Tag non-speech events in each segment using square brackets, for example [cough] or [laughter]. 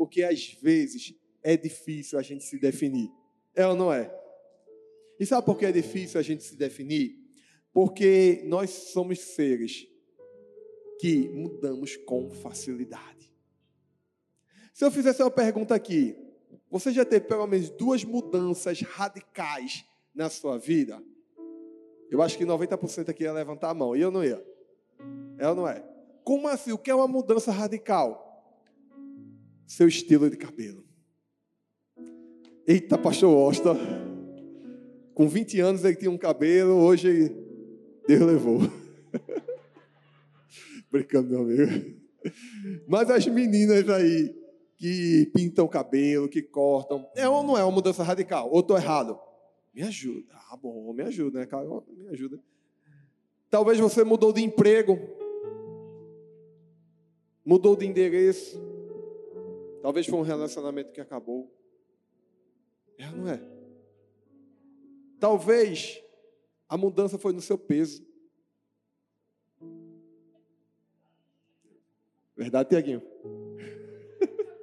Porque às vezes é difícil a gente se definir. É ou não é? E sabe por que é difícil a gente se definir? Porque nós somos seres que mudamos com facilidade. Se eu fizesse uma pergunta aqui, você já teve pelo menos duas mudanças radicais na sua vida? Eu acho que 90% aqui ia levantar a mão, e eu não ia. É ou não é? Como assim? O que é uma mudança radical? Seu estilo de cabelo. Eita, pastor Osta. Com 20 anos ele tinha um cabelo, hoje Deus levou. [laughs] Brincando, meu amigo. Mas as meninas aí que pintam cabelo, que cortam, é ou não é uma mudança radical? Ou estou errado? Me ajuda. Ah, bom, me ajuda, né, cara? Me ajuda. Talvez você mudou de emprego, mudou de endereço, talvez foi um relacionamento que acabou. É não é? Talvez a mudança foi no seu peso. Verdade, Tiaguinho?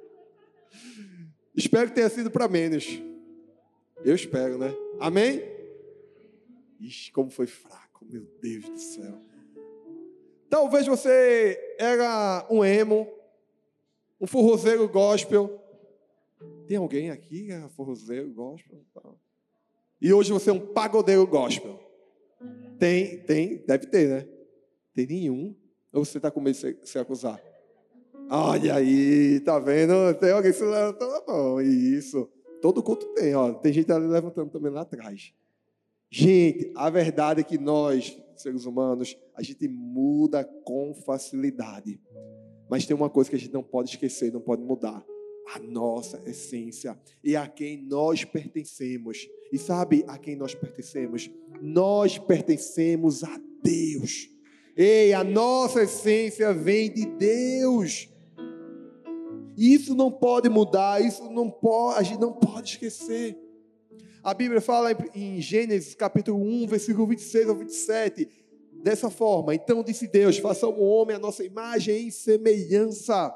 [laughs] espero que tenha sido para menos. Eu espero, né? Amém? Ixi, como foi fraco, meu Deus do céu. Talvez você era um emo, um forrozeiro gospel. Tem alguém aqui que é forrozeiro gospel? E hoje você é um pagodeiro gospel. Tem, tem, deve ter, né? Tem nenhum. Ou você está com medo de se acusar? Olha aí, tá vendo? Tem alguém se levantando a mão. Isso. Todo culto tem, ó. Tem gente ali levantando também lá atrás. Gente, a verdade é que nós, seres humanos, a gente muda com facilidade. Mas tem uma coisa que a gente não pode esquecer, não pode mudar. A nossa essência e a quem nós pertencemos. E sabe a quem nós pertencemos? Nós pertencemos a Deus. Ei, a nossa essência vem de Deus. Isso não pode mudar, isso não pode, a gente não pode esquecer. A Bíblia fala em Gênesis capítulo 1, versículo 26 ao 27, dessa forma: Então disse Deus: faça o homem a nossa imagem em semelhança.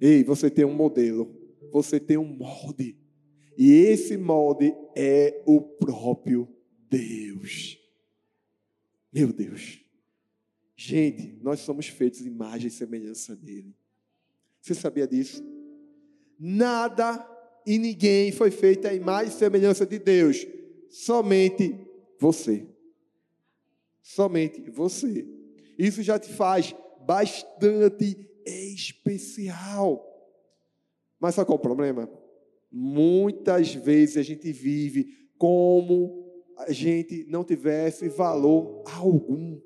Ei, você tem um modelo, você tem um molde, e esse molde é o próprio Deus. Meu Deus. Gente, nós somos feitos imagem e semelhança dele. Você sabia disso? Nada e ninguém foi feito à imagem e semelhança de Deus. Somente você. Somente você. Isso já te faz bastante especial. Mas sabe qual é o problema? Muitas vezes a gente vive como a gente não tivesse valor algum.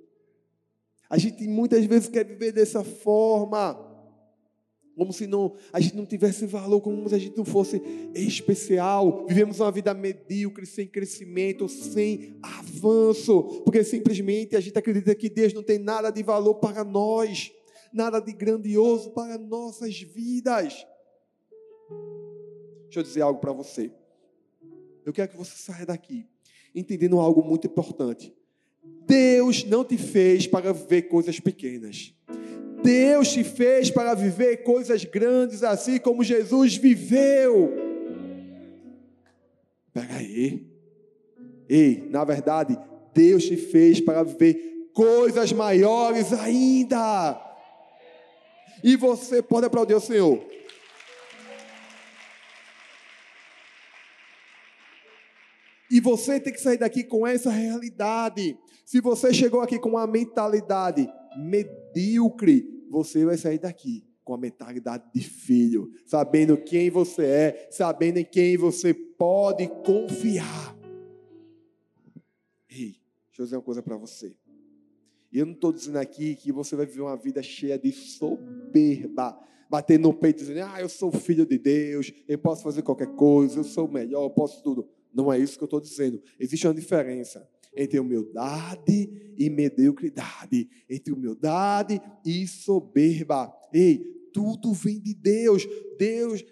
A gente muitas vezes quer viver dessa forma como se não, a gente não tivesse valor, como se a gente não fosse especial. Vivemos uma vida medíocre, sem crescimento, sem avanço, porque simplesmente a gente acredita que Deus não tem nada de valor para nós, nada de grandioso para nossas vidas. Deixa eu dizer algo para você. Eu quero que você saia daqui entendendo algo muito importante. Deus não te fez para ver coisas pequenas. Deus te fez para viver coisas grandes, assim como Jesus viveu. Pega aí. Ei, na verdade, Deus te fez para viver coisas maiores ainda. E você pode aplaudir o Senhor. E você tem que sair daqui com essa realidade. Se você chegou aqui com uma mentalidade medíocre, você vai sair daqui com a mentalidade de filho, sabendo quem você é, sabendo em quem você pode confiar. Ei, deixa eu dizer uma coisa para você. Eu não estou dizendo aqui que você vai viver uma vida cheia de soberba, bater no peito dizendo, ah, eu sou filho de Deus, eu posso fazer qualquer coisa, eu sou melhor, eu posso tudo. Não é isso que eu estou dizendo. Existe uma diferença entre humildade e mediocridade, entre humildade e soberba. Ei, tudo vem de Deus. Deus,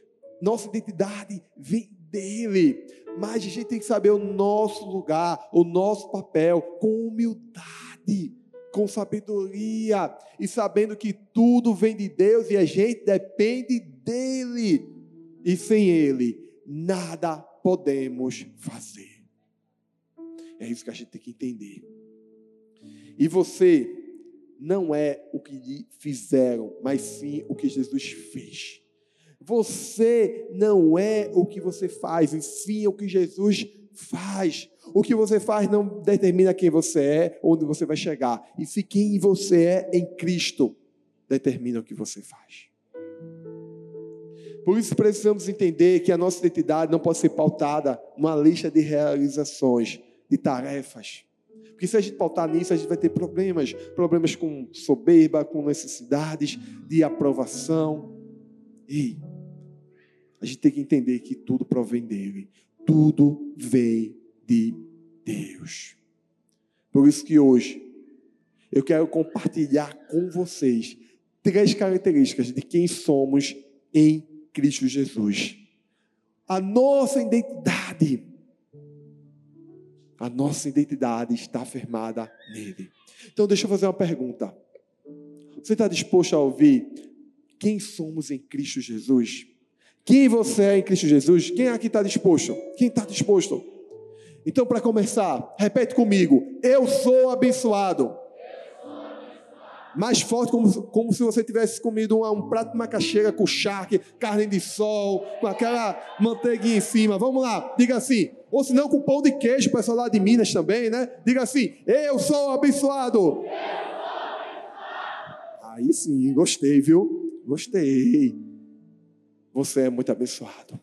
nossa identidade vem dele. Mas a gente tem que saber o nosso lugar, o nosso papel, com humildade. com sabedoria e sabendo que tudo vem de Deus e a gente depende dele. E sem ele, nada podemos fazer. É isso que a gente tem que entender. E você não é o que lhe fizeram, mas sim o que Jesus fez. Você não é o que você faz, e sim o que Jesus faz. O que você faz não determina quem você é, onde você vai chegar. E se quem você é em Cristo determina o que você faz. Por isso precisamos entender que a nossa identidade não pode ser pautada numa lista de realizações, tarefas. Porque se a gente pautar nisso, a gente vai ter problemas, problemas com soberba, com necessidades de aprovação. E a gente tem que entender que tudo provém dele, tudo vem de Deus. Por isso que hoje eu quero compartilhar com vocês três características de quem somos em Cristo Jesus. A nossa identidade. A nossa identidade está afirmada nele. Então, deixa eu fazer uma pergunta. Você está disposto a ouvir quem somos em Cristo Jesus? Quem você é em Cristo Jesus? Quem aqui está disposto? Quem está disposto? Então, para começar, repete comigo: Eu sou abençoado. Mais forte, como, como se você tivesse comido um, um prato de macaxeira com charque, carne de sol, com aquela manteiguinha em cima. Vamos lá, diga assim. Ou se não, com pão de queijo, pessoal lá de Minas também, né? Diga assim: Eu sou abençoado. Eu sou abençoado. Aí sim, gostei, viu? Gostei. Você é muito abençoado.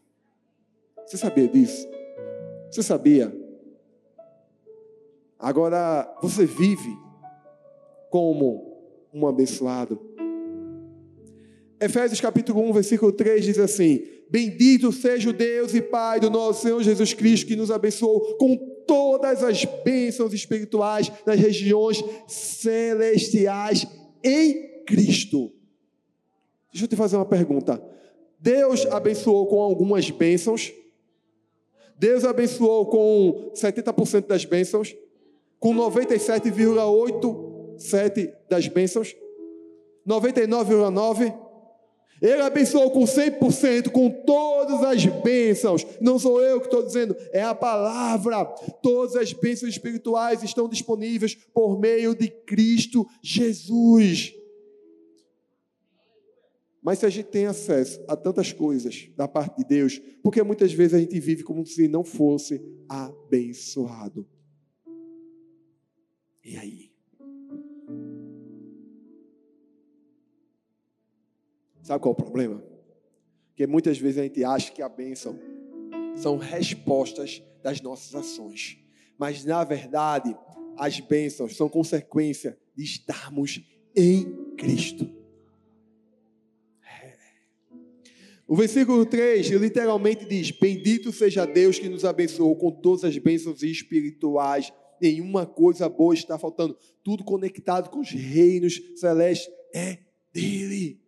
Você sabia disso? Você sabia Agora, você vive como um abençoado. Efésios capítulo 1, versículo 3 diz assim: Bendito seja o Deus e Pai do nosso Senhor Jesus Cristo, que nos abençoou com todas as bênçãos espirituais nas regiões celestiais em Cristo. Deixa eu te fazer uma pergunta. Deus abençoou com algumas bênçãos? Deus abençoou com 70% das bênçãos? com 97,87 das bênçãos, 99,9. Ele abençoou com 100%, com todas as bênçãos. Não sou eu que estou dizendo, é a palavra. Todas as bênçãos espirituais estão disponíveis por meio de Cristo Jesus. Mas se a gente tem acesso a tantas coisas da parte de Deus, porque muitas vezes a gente vive como se não fosse abençoado. E aí? Sabe qual é o problema? Porque muitas vezes a gente acha que a bênção são respostas das nossas ações. Mas, na verdade, as bênçãos são consequência de estarmos em Cristo. O versículo 3 literalmente diz: Bendito seja Deus que nos abençoou com todas as bênçãos espirituais nenhuma coisa boa está faltando. Tudo conectado com os reinos celestes é dele.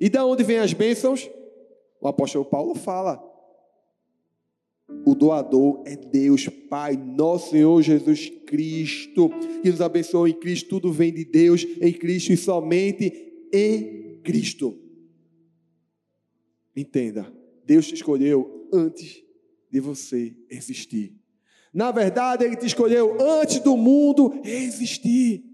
E da onde vêm as bênçãos? O apóstolo Paulo fala. O doador é Deus, Pai, nosso Senhor Jesus Cristo, que nos abençoou em Cristo. Tudo vem de Deus, em Cristo e somente em Cristo. Entenda, Deus te escolheu antes de você existir. Na verdade, Ele te escolheu antes do mundo existir.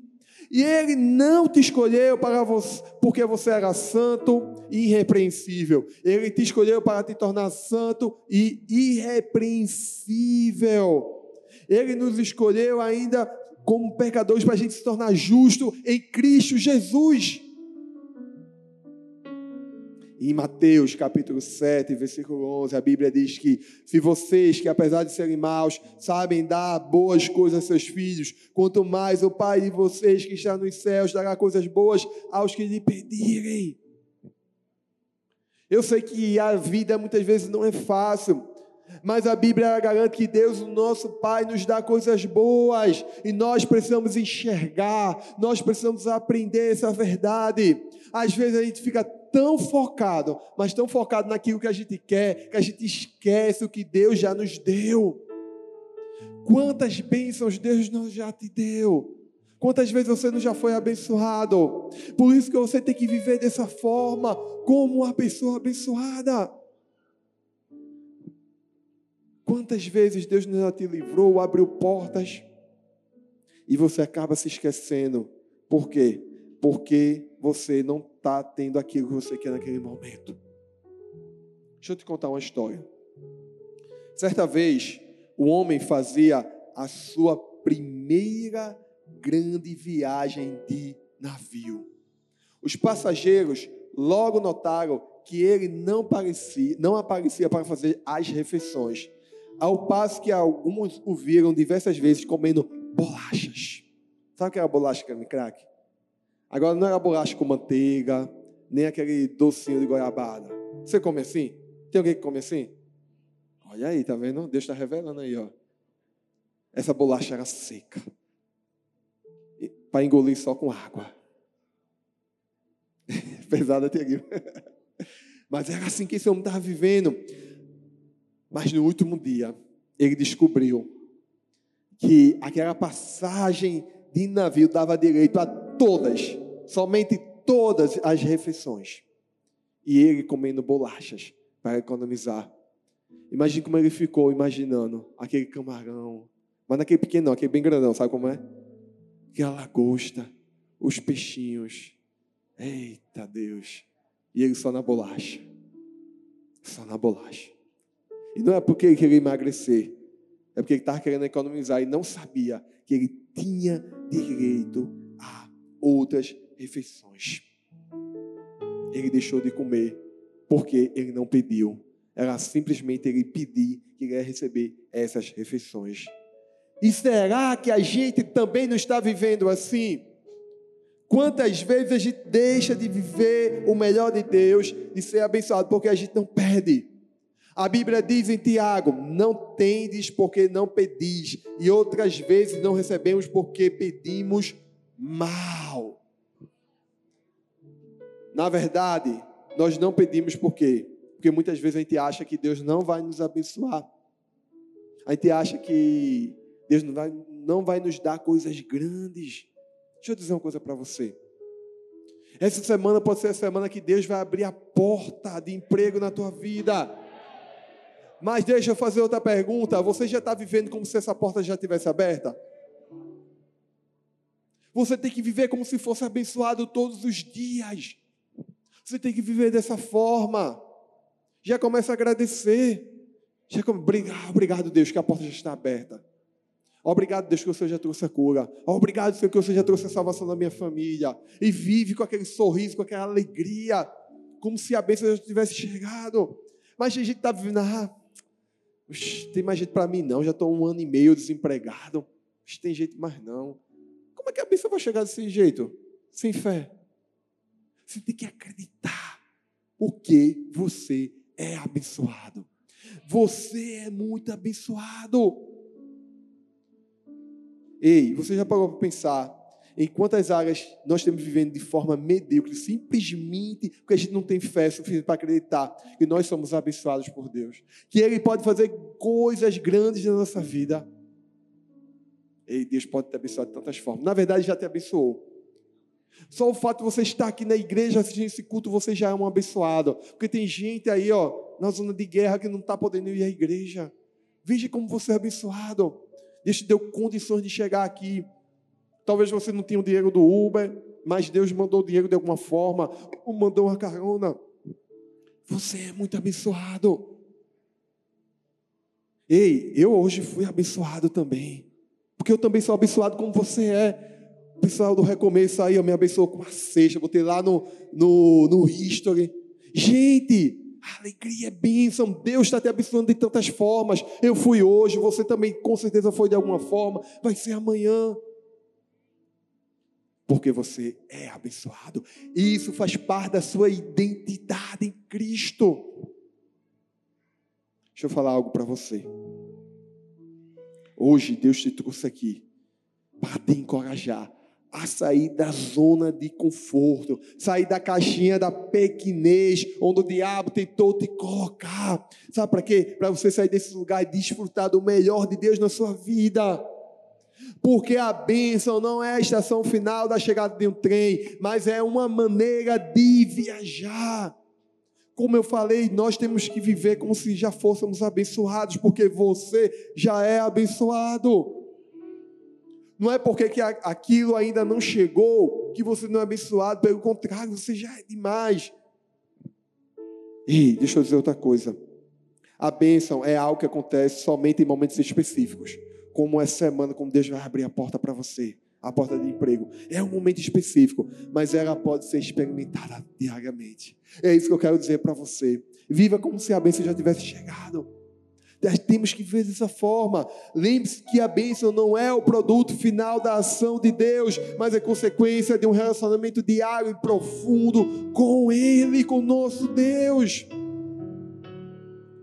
E Ele não te escolheu para você, porque você era santo e irrepreensível. Ele te escolheu para te tornar santo e irrepreensível. Ele nos escolheu ainda como pecadores para a gente se tornar justo em Cristo Jesus. Em Mateus capítulo 7, versículo 11, a Bíblia diz que se vocês, que apesar de serem maus, sabem dar boas coisas a seus filhos, quanto mais o Pai de vocês que está nos céus dará coisas boas aos que lhe pedirem. Eu sei que a vida muitas vezes não é fácil, mas a Bíblia garante que Deus, o nosso Pai, nos dá coisas boas e nós precisamos enxergar, nós precisamos aprender essa verdade. Às vezes a gente fica tão focado, mas tão focado naquilo que a gente quer, que a gente esquece o que Deus já nos deu. Quantas bênçãos Deus não já te deu? Quantas vezes você não já foi abençoado? Por isso que você tem que viver dessa forma, como uma pessoa abençoada. Quantas vezes Deus já te livrou, abriu portas e você acaba se esquecendo. Por quê? Porque você não está tendo aquilo que você quer naquele momento. Deixa eu te contar uma história. Certa vez, o homem fazia a sua primeira grande viagem de navio. Os passageiros logo notaram que ele não, parecia, não aparecia para fazer as refeições, ao passo que alguns o viram diversas vezes comendo bolachas. Sabe o que era bolacha creme crack? Agora não era bolacha com manteiga, nem aquele docinho de goiabada. Você come assim? Tem alguém que come assim? Olha aí, tá vendo? Deus está revelando aí, ó. Essa bolacha era seca. Para engolir só com água. [laughs] Pesada teria. [laughs] Mas era assim que esse homem estava vivendo. Mas no último dia, ele descobriu que aquela passagem de navio dava direito a todas, somente todas as refeições. E ele comendo bolachas para economizar. Imagine como ele ficou imaginando aquele camarão, mas naquele pequeno não, aquele bem grandão, sabe como é? Aquela lagosta, os peixinhos. Eita Deus. E ele só na bolacha. Só na bolacha. E não é porque ele queria emagrecer, é porque ele estava querendo economizar e não sabia que ele tinha direito a outras refeições. Ele deixou de comer porque ele não pediu. Era simplesmente ele pedir que ele ia receber essas refeições. E será que a gente também não está vivendo assim? Quantas vezes a gente deixa de viver o melhor de Deus, de ser abençoado, porque a gente não pede? A Bíblia diz em Tiago: Não tendes porque não pedis, e outras vezes não recebemos porque pedimos mal. Na verdade, nós não pedimos por quê? Porque muitas vezes a gente acha que Deus não vai nos abençoar. A gente acha que Deus não vai, não vai nos dar coisas grandes. Deixa eu dizer uma coisa para você. Essa semana pode ser a semana que Deus vai abrir a porta de emprego na tua vida. Mas deixa eu fazer outra pergunta. Você já está vivendo como se essa porta já estivesse aberta? Você tem que viver como se fosse abençoado todos os dias. Você tem que viver dessa forma. Já começa a agradecer. Já obrigado, obrigado, Deus, que a porta já está aberta. Obrigado, Deus, que o Senhor já trouxe a cura. Obrigado, Senhor, que o Senhor já trouxe a salvação da minha família. E vive com aquele sorriso, com aquela alegria, como se a bênção já tivesse chegado. Mas a gente está vivendo, ah, tem mais jeito para mim não, já estou um ano e meio desempregado. tem jeito mais não. Como é que a bênção vai chegar desse jeito? Sem fé. Você tem que acreditar porque você é abençoado. Você é muito abençoado. Ei, você já parou para pensar em quantas áreas nós estamos vivendo de forma medíocre, simplesmente porque a gente não tem fé suficiente para acreditar que nós somos abençoados por Deus, que Ele pode fazer coisas grandes na nossa vida. E Deus pode te abençoar de tantas formas. Na verdade, já te abençoou. Só o fato de você estar aqui na igreja assistindo esse culto, você já é um abençoado. Porque tem gente aí, ó, na zona de guerra que não está podendo ir à igreja. Veja como você é abençoado. Deus te deu condições de chegar aqui. Talvez você não tenha o dinheiro do Uber, mas Deus mandou o dinheiro de alguma forma, ou mandou uma carona. Você é muito abençoado. Ei, eu hoje fui abençoado também. Porque eu também sou abençoado como você é. Pessoal do recomeço aí, eu me abençoou com uma cesta, botei lá no, no, no history. Gente, alegria é bênção. Deus está te abençoando de tantas formas. Eu fui hoje, você também com certeza foi de alguma forma. Vai ser amanhã porque você é abençoado. E isso faz parte da sua identidade em Cristo. Deixa eu falar algo para você. Hoje Deus te trouxe aqui para te encorajar a sair da zona de conforto, sair da caixinha da pequenez, onde o diabo tentou te colocar. Sabe para quê? Para você sair desse lugar e desfrutar do melhor de Deus na sua vida. Porque a bênção não é a estação final da chegada de um trem, mas é uma maneira de viajar. Como eu falei, nós temos que viver como se já fôssemos abençoados, porque você já é abençoado. Não é porque que aquilo ainda não chegou que você não é abençoado, pelo contrário, você já é demais. E deixa eu dizer outra coisa. A bênção é algo que acontece somente em momentos específicos, como essa semana, como Deus vai abrir a porta para você, a porta de emprego. É um momento específico, mas ela pode ser experimentada diariamente. É isso que eu quero dizer para você. Viva como se a bênção já tivesse chegado. Temos que ver dessa forma. Lembre-se que a bênção não é o produto final da ação de Deus, mas é consequência de um relacionamento diário e profundo com Ele, com nosso Deus.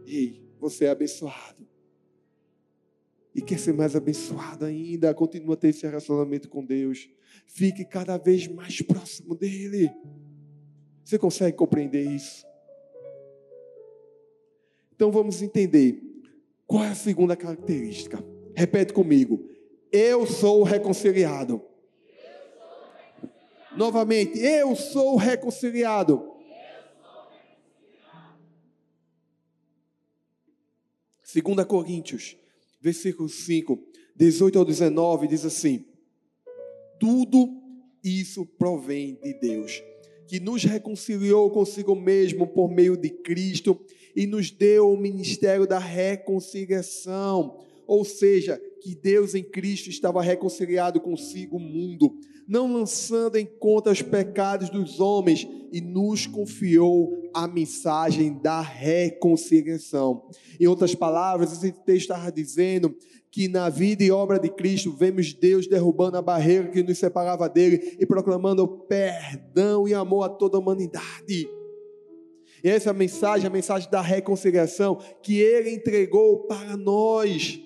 Ei, você é abençoado. E quer ser mais abençoado ainda, continua a ter esse relacionamento com Deus. Fique cada vez mais próximo dEle. Você consegue compreender isso? Então vamos entender qual é a segunda característica? Repete comigo. Eu sou reconciliado. Novamente, eu sou reconciliado. Segunda Coríntios, versículo 5, 18 ao 19, diz assim: Tudo isso provém de Deus, que nos reconciliou consigo mesmo por meio de Cristo e nos deu o ministério da reconciliação. Ou seja, que Deus em Cristo estava reconciliado consigo o mundo, não lançando em conta os pecados dos homens, e nos confiou a mensagem da reconciliação. Em outras palavras, esse texto estava dizendo que na vida e obra de Cristo vemos Deus derrubando a barreira que nos separava dele e proclamando perdão e amor a toda a humanidade. E essa mensagem, a mensagem da reconciliação que ele entregou para nós.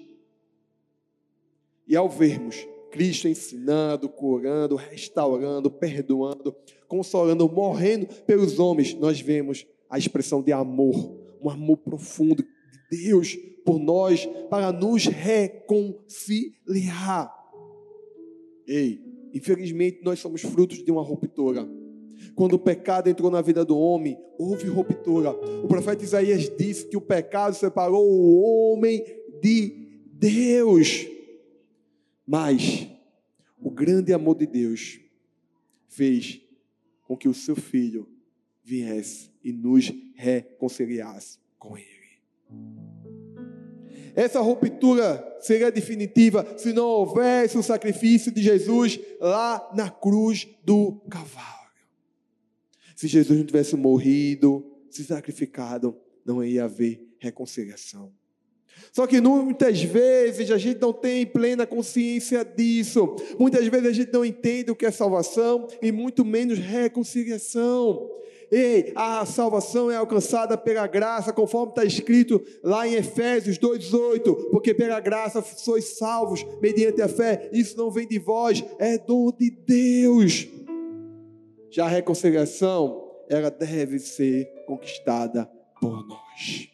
E ao vermos Cristo ensinando, curando, restaurando, perdoando, consolando, morrendo pelos homens, nós vemos a expressão de amor, um amor profundo de Deus por nós para nos reconciliar. Ei, infelizmente nós somos frutos de uma ruptura quando o pecado entrou na vida do homem, houve ruptura. O profeta Isaías disse que o pecado separou o homem de Deus. Mas o grande amor de Deus fez com que o seu filho viesse e nos reconciliasse com ele. Essa ruptura seria definitiva se não houvesse o sacrifício de Jesus lá na cruz do cavalo. Se Jesus não tivesse morrido, se sacrificado, não ia haver reconciliação. Só que muitas vezes a gente não tem plena consciência disso. Muitas vezes a gente não entende o que é salvação e muito menos reconciliação. Ei, a salvação é alcançada pela graça, conforme está escrito lá em Efésios 2,8, porque pela graça sois salvos mediante a fé, isso não vem de vós, é dom de Deus. Já a reconciliação, ela deve ser conquistada por nós.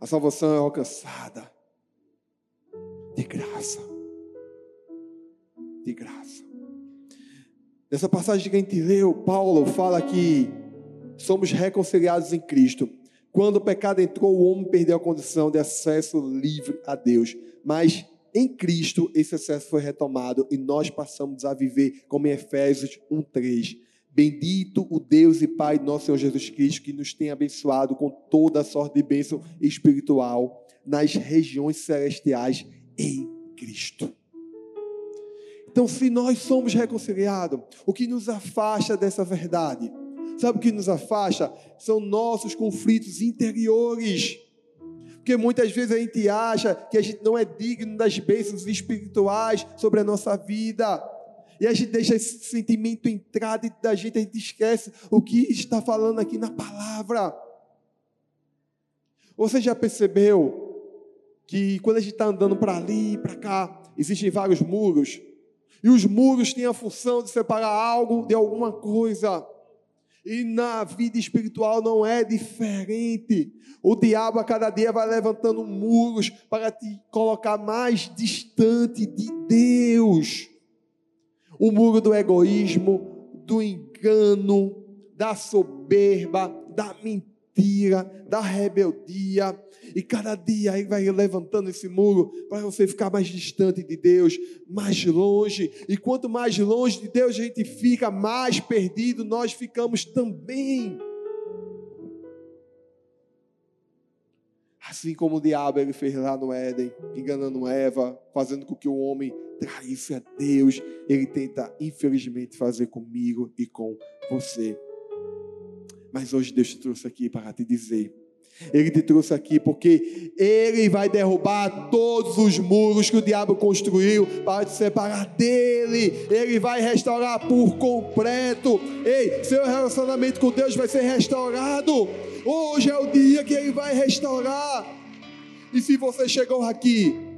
A salvação é alcançada de graça. De graça. Nessa passagem que a gente leu, Paulo fala que somos reconciliados em Cristo. Quando o pecado entrou, o homem perdeu a condição de acesso livre a Deus. Mas em Cristo, esse acesso foi retomado e nós passamos a viver como em Efésios 1:3. Bendito o Deus e Pai nosso Senhor Jesus Cristo, que nos tem abençoado com toda a sorte de bênção espiritual nas regiões celestiais em Cristo. Então, se nós somos reconciliados, o que nos afasta dessa verdade? Sabe o que nos afasta? São nossos conflitos interiores. Porque muitas vezes a gente acha que a gente não é digno das bênçãos espirituais sobre a nossa vida. E a gente deixa esse sentimento entrar dentro da gente, a gente esquece o que está falando aqui na palavra. Você já percebeu que quando a gente está andando para ali para cá, existem vários muros, e os muros têm a função de separar algo de alguma coisa. E na vida espiritual não é diferente. O diabo a cada dia vai levantando muros para te colocar mais distante de Deus. O muro do egoísmo, do engano, da soberba, da mentira, da rebeldia. E cada dia ele vai levantando esse muro para você ficar mais distante de Deus, mais longe. E quanto mais longe de Deus a gente fica, mais perdido nós ficamos também. Assim como o diabo ele fez lá no Éden, enganando Eva, fazendo com que o homem traísse a Deus, ele tenta, infelizmente, fazer comigo e com você. Mas hoje Deus te trouxe aqui para te dizer. Ele te trouxe aqui porque ele vai derrubar todos os muros que o diabo construiu para te separar dele. Ele vai restaurar por completo. Ei, seu relacionamento com Deus vai ser restaurado. Hoje é o dia que ele vai restaurar. E se você chegou aqui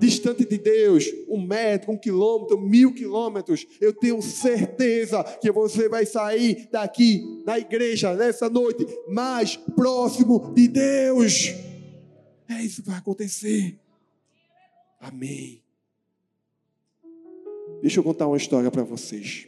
distante de Deus, um metro, um quilômetro, mil quilômetros, eu tenho certeza que você vai sair daqui na igreja nessa noite mais próximo de Deus. É isso que vai acontecer. Amém. Deixa eu contar uma história para vocês.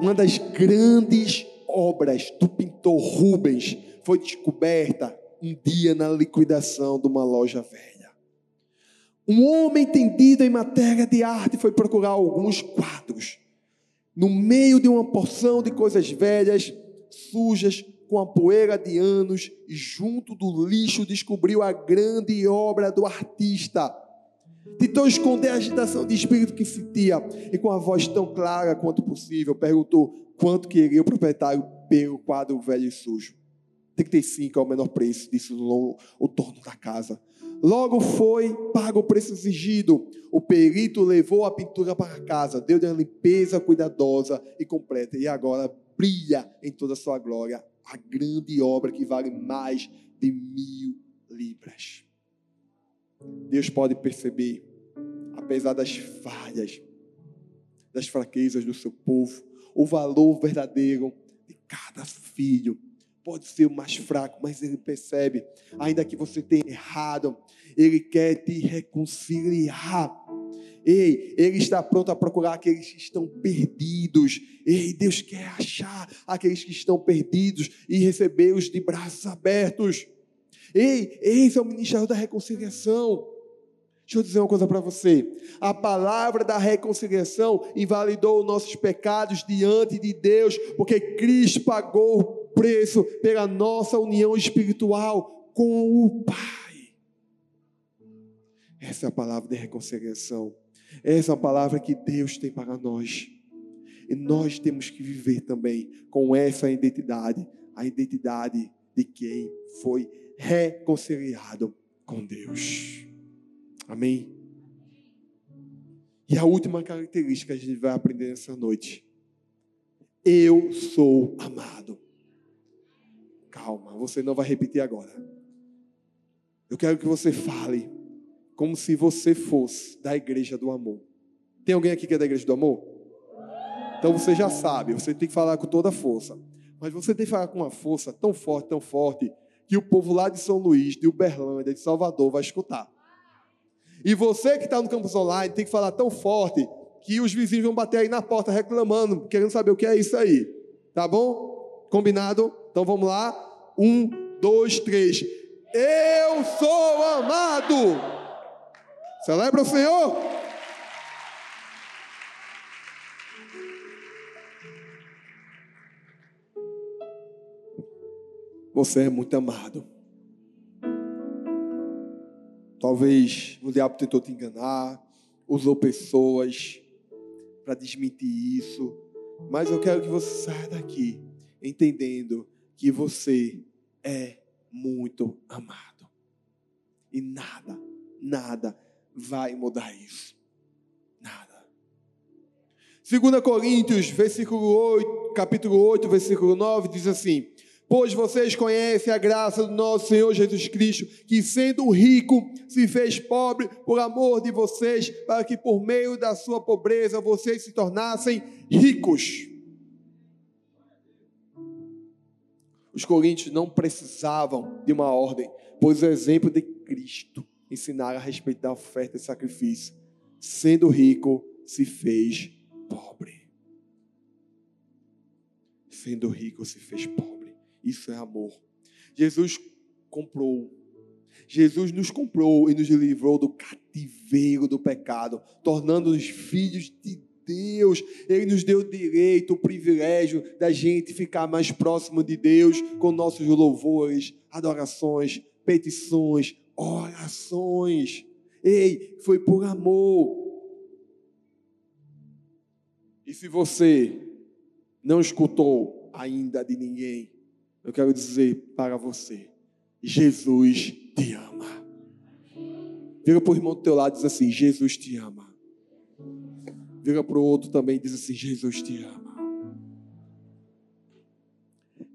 Uma das grandes obras do pintor Rubens foi descoberta um dia na liquidação de uma loja velha. Um homem entendido em matéria de arte foi procurar alguns quadros. No meio de uma porção de coisas velhas, sujas, com a poeira de anos, e junto do lixo descobriu a grande obra do artista. Tentou esconder a agitação de espírito que sentia e, com a voz tão clara quanto possível, perguntou quanto queria o proprietário pelo quadro velho e sujo. 35 é o menor preço, disse o dono da casa. Logo foi pago o preço exigido. O perito levou a pintura para casa, deu-lhe uma limpeza cuidadosa e completa. E agora brilha em toda a sua glória a grande obra que vale mais de mil libras. Deus pode perceber, apesar das falhas, das fraquezas do seu povo, o valor verdadeiro de cada filho pode ser o mais fraco, mas ele percebe, ainda que você tenha errado, ele quer te reconciliar. Ei, ele está pronto a procurar aqueles que estão perdidos. Ei, Deus quer achar aqueles que estão perdidos e recebê-los de braços abertos. Ei, esse é o ministério da reconciliação. Deixa eu dizer uma coisa para você. A palavra da reconciliação invalidou nossos pecados diante de Deus, porque Cristo pagou preço pela nossa união espiritual com o Pai. Essa é a palavra de reconciliação. Essa é a palavra que Deus tem para nós. E nós temos que viver também com essa identidade, a identidade de quem foi reconciliado com Deus. Amém? E a última característica que a gente vai aprender nessa noite. Eu sou amado. Calma, você não vai repetir agora. Eu quero que você fale como se você fosse da igreja do amor. Tem alguém aqui que é da igreja do amor? Então você já sabe, você tem que falar com toda a força. Mas você tem que falar com uma força tão forte, tão forte, que o povo lá de São Luís, de Uberlândia, de Salvador vai escutar. E você que está no campus online tem que falar tão forte que os vizinhos vão bater aí na porta reclamando, querendo saber o que é isso aí. Tá bom? Combinado? Então vamos lá. Um, dois, três. Eu sou amado. Celebra o Senhor. Você é muito amado. Talvez o diabo tentou te enganar, usou pessoas para desmentir isso, mas eu quero que você saia daqui entendendo que você é muito amado. E nada, nada vai mudar isso. Nada. 2 Coríntios, versículo 8, capítulo 8, versículo 9, diz assim: Pois vocês conhecem a graça do nosso Senhor Jesus Cristo, que sendo rico, se fez pobre por amor de vocês, para que por meio da sua pobreza vocês se tornassem ricos. Os coríntios não precisavam de uma ordem, pois o exemplo de Cristo ensinara a respeito da oferta e sacrifício. Sendo rico, se fez pobre. Sendo rico, se fez pobre. Isso é amor. Jesus comprou. Jesus nos comprou e nos livrou do cativeiro do pecado, tornando-nos filhos de Deus. Ele nos deu o direito, o privilégio da gente ficar mais próximo de Deus com nossos louvores, adorações, petições, orações. Ei, foi por amor. E se você não escutou ainda de ninguém, eu quero dizer para você: Jesus te ama. Vira para o irmão do teu lado e diz assim: Jesus te ama. Vira para o outro também e diz assim: Jesus te ama.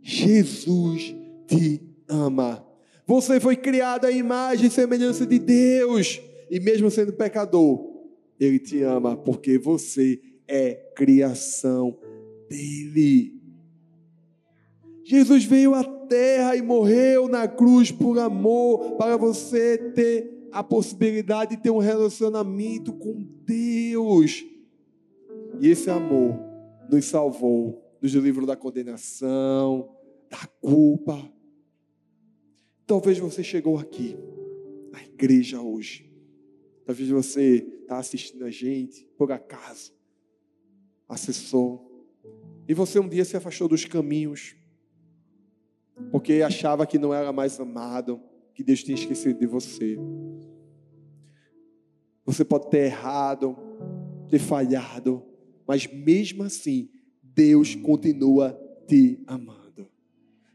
Jesus te ama. Você foi criado à imagem e semelhança de Deus. E mesmo sendo pecador, Ele te ama porque você é criação dele. Jesus veio à terra e morreu na cruz por amor, para você ter a possibilidade de ter um relacionamento com Deus. E esse amor nos salvou, nos livrou da condenação, da culpa. Talvez você chegou aqui, na igreja hoje. Talvez você está assistindo a gente, por acaso, acessou. E você um dia se afastou dos caminhos porque achava que não era mais amado, que Deus tinha esquecido de você. Você pode ter errado, ter falhado, mas mesmo assim, Deus continua te amando.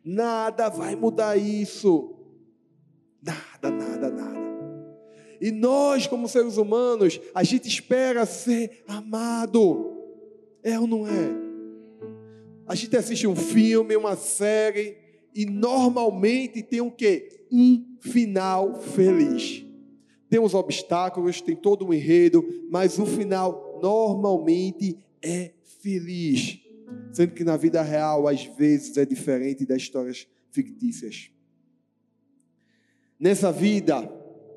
Nada vai mudar isso. Nada, nada, nada. E nós, como seres humanos, a gente espera ser amado. É ou não é? A gente assiste um filme, uma série, e normalmente tem o quê? Um final feliz. Tem os obstáculos, tem todo um enredo, mas o final normalmente é feliz. Sendo que na vida real, às vezes, é diferente das histórias fictícias. Nessa vida,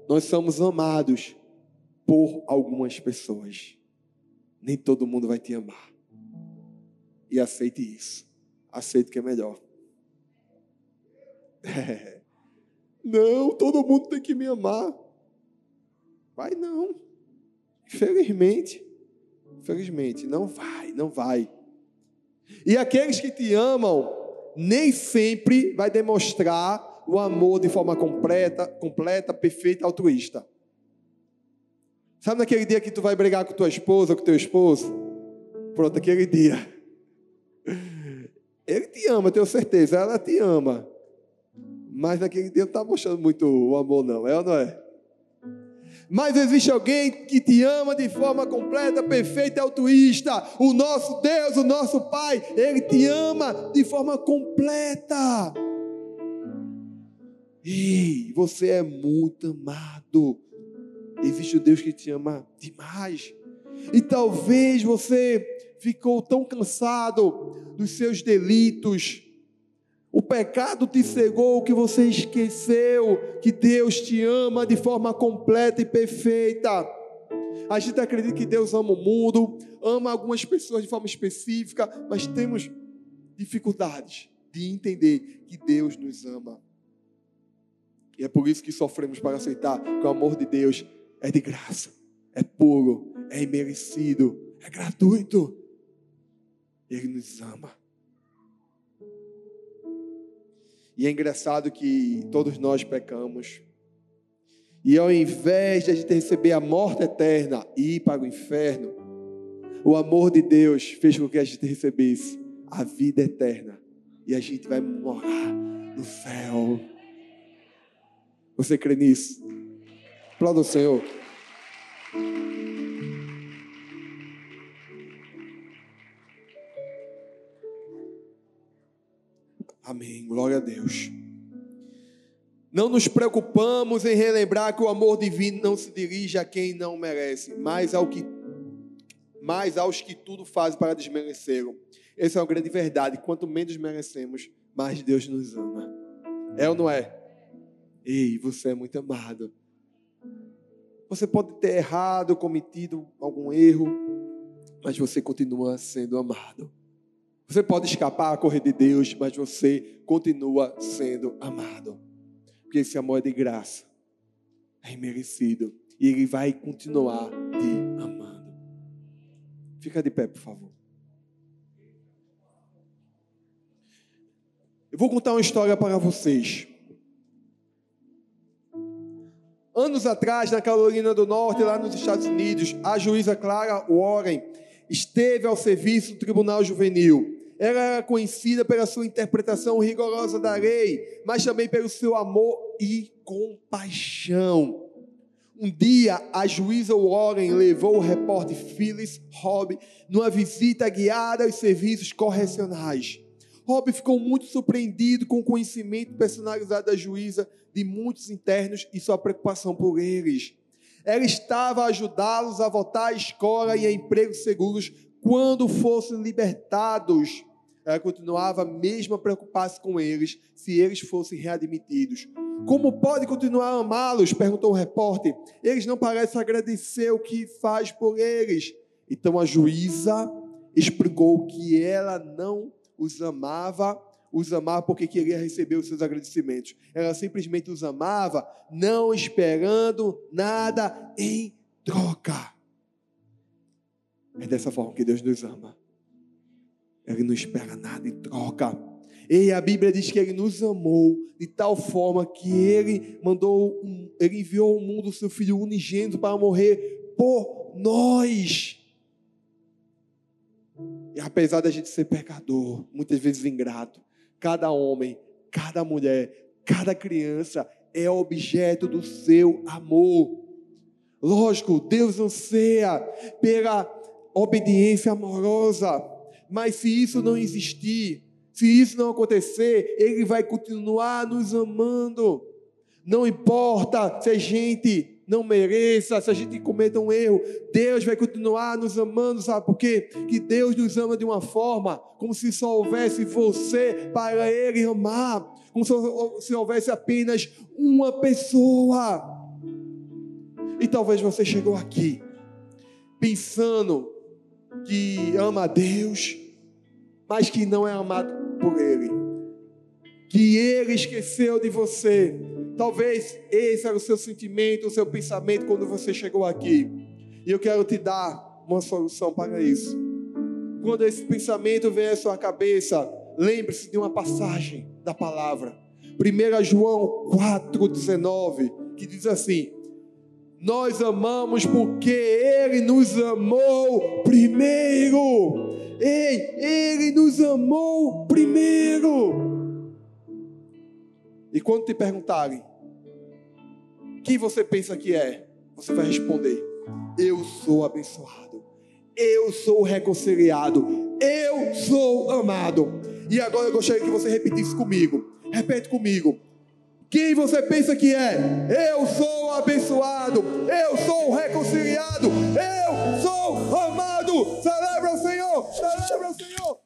nós somos amados por algumas pessoas. Nem todo mundo vai te amar. E aceite isso. Aceite que é melhor. [laughs] É. Não, todo mundo tem que me amar. Vai não. Infelizmente. Infelizmente, não vai, não vai. E aqueles que te amam, nem sempre vai demonstrar o amor de forma completa, completa, perfeita, altruísta. Sabe naquele dia que tu vai brigar com tua esposa, com teu esposo? Pronto, aquele dia. Ele te ama, tenho certeza, ela te ama. Mas naquele dia não está mostrando muito o amor, não, é ou não é? Mas existe alguém que te ama de forma completa, perfeita e altruísta. O nosso Deus, o nosso Pai, Ele te ama de forma completa. Ei, você é muito amado. Existe o Deus que te ama demais. E talvez você ficou tão cansado dos seus delitos, o pecado te cegou que você esqueceu que Deus te ama de forma completa e perfeita. A gente acredita que Deus ama o mundo, ama algumas pessoas de forma específica, mas temos dificuldades de entender que Deus nos ama. E é por isso que sofremos para aceitar que o amor de Deus é de graça, é puro, é imerecido, é gratuito. Ele nos ama. E é engraçado que todos nós pecamos. E ao invés de a gente receber a morte eterna e ir para o inferno, o amor de Deus fez com que a gente recebesse a vida eterna. E a gente vai morar no céu. Você crê nisso? Aplauda o Senhor. Amém. Glória a Deus. Não nos preocupamos em relembrar que o amor divino não se dirige a quem não merece, mas ao que mas aos que tudo fazem para desmerecê-lo. Essa é uma grande verdade. Quanto menos merecemos, mais Deus nos ama. É ou não é? Ei, você é muito amado. Você pode ter errado, cometido algum erro, mas você continua sendo amado. Você pode escapar, correr de Deus, mas você continua sendo amado. Porque esse amor é de graça, é imerecido, e Ele vai continuar te amando. Fica de pé, por favor. Eu vou contar uma história para vocês. Anos atrás, na Carolina do Norte, lá nos Estados Unidos, a juíza Clara Warren esteve ao serviço do Tribunal Juvenil. Ela era conhecida pela sua interpretação rigorosa da lei, mas também pelo seu amor e compaixão. Um dia, a juíza Warren levou o repórter Phyllis Hobb numa visita guiada aos serviços correcionais. Hobb ficou muito surpreendido com o conhecimento personalizado da juíza de muitos internos e sua preocupação por eles. Ela estava a ajudá-los a voltar à escola e a empregos seguros quando fossem libertados. Ela continuava a preocupar-se com eles se eles fossem readmitidos. Como pode continuar a amá-los? perguntou o repórter. Eles não parecem agradecer o que faz por eles. Então a juíza explicou que ela não os amava os amava porque queria receber os seus agradecimentos. Ela simplesmente os amava, não esperando nada em troca. É dessa forma que Deus nos ama. Ele não espera nada em troca. E a Bíblia diz que ele nos amou de tal forma que ele mandou, ele enviou ao mundo o seu filho unigênito para morrer por nós. E apesar da gente ser pecador, muitas vezes ingrato, cada homem, cada mulher, cada criança é objeto do seu amor. Lógico, Deus anseia pela obediência amorosa, mas se isso não existir, se isso não acontecer, Ele vai continuar nos amando. Não importa se a gente não mereça, se a gente cometa um erro, Deus vai continuar nos amando, sabe por quê? Que Deus nos ama de uma forma como se só houvesse você para Ele amar, como se houvesse apenas uma pessoa. E talvez você chegou aqui pensando que ama a Deus, mas que não é amado por Ele, que Ele esqueceu de você Talvez esse era o seu sentimento, o seu pensamento quando você chegou aqui. E eu quero te dar uma solução para isso. Quando esse pensamento vem à sua cabeça, lembre-se de uma passagem da palavra. 1 João 4,19, que diz assim: Nós amamos porque Ele nos amou primeiro. Ei, Ele nos amou primeiro. E quando te perguntarem quem você pensa que é, você vai responder: Eu sou abençoado, eu sou reconciliado, eu sou amado. E agora eu gostaria que você repetisse comigo. Repete comigo. Quem você pensa que é? Eu sou abençoado, eu sou reconciliado, eu sou amado. Celebra o Senhor, celebra o Senhor.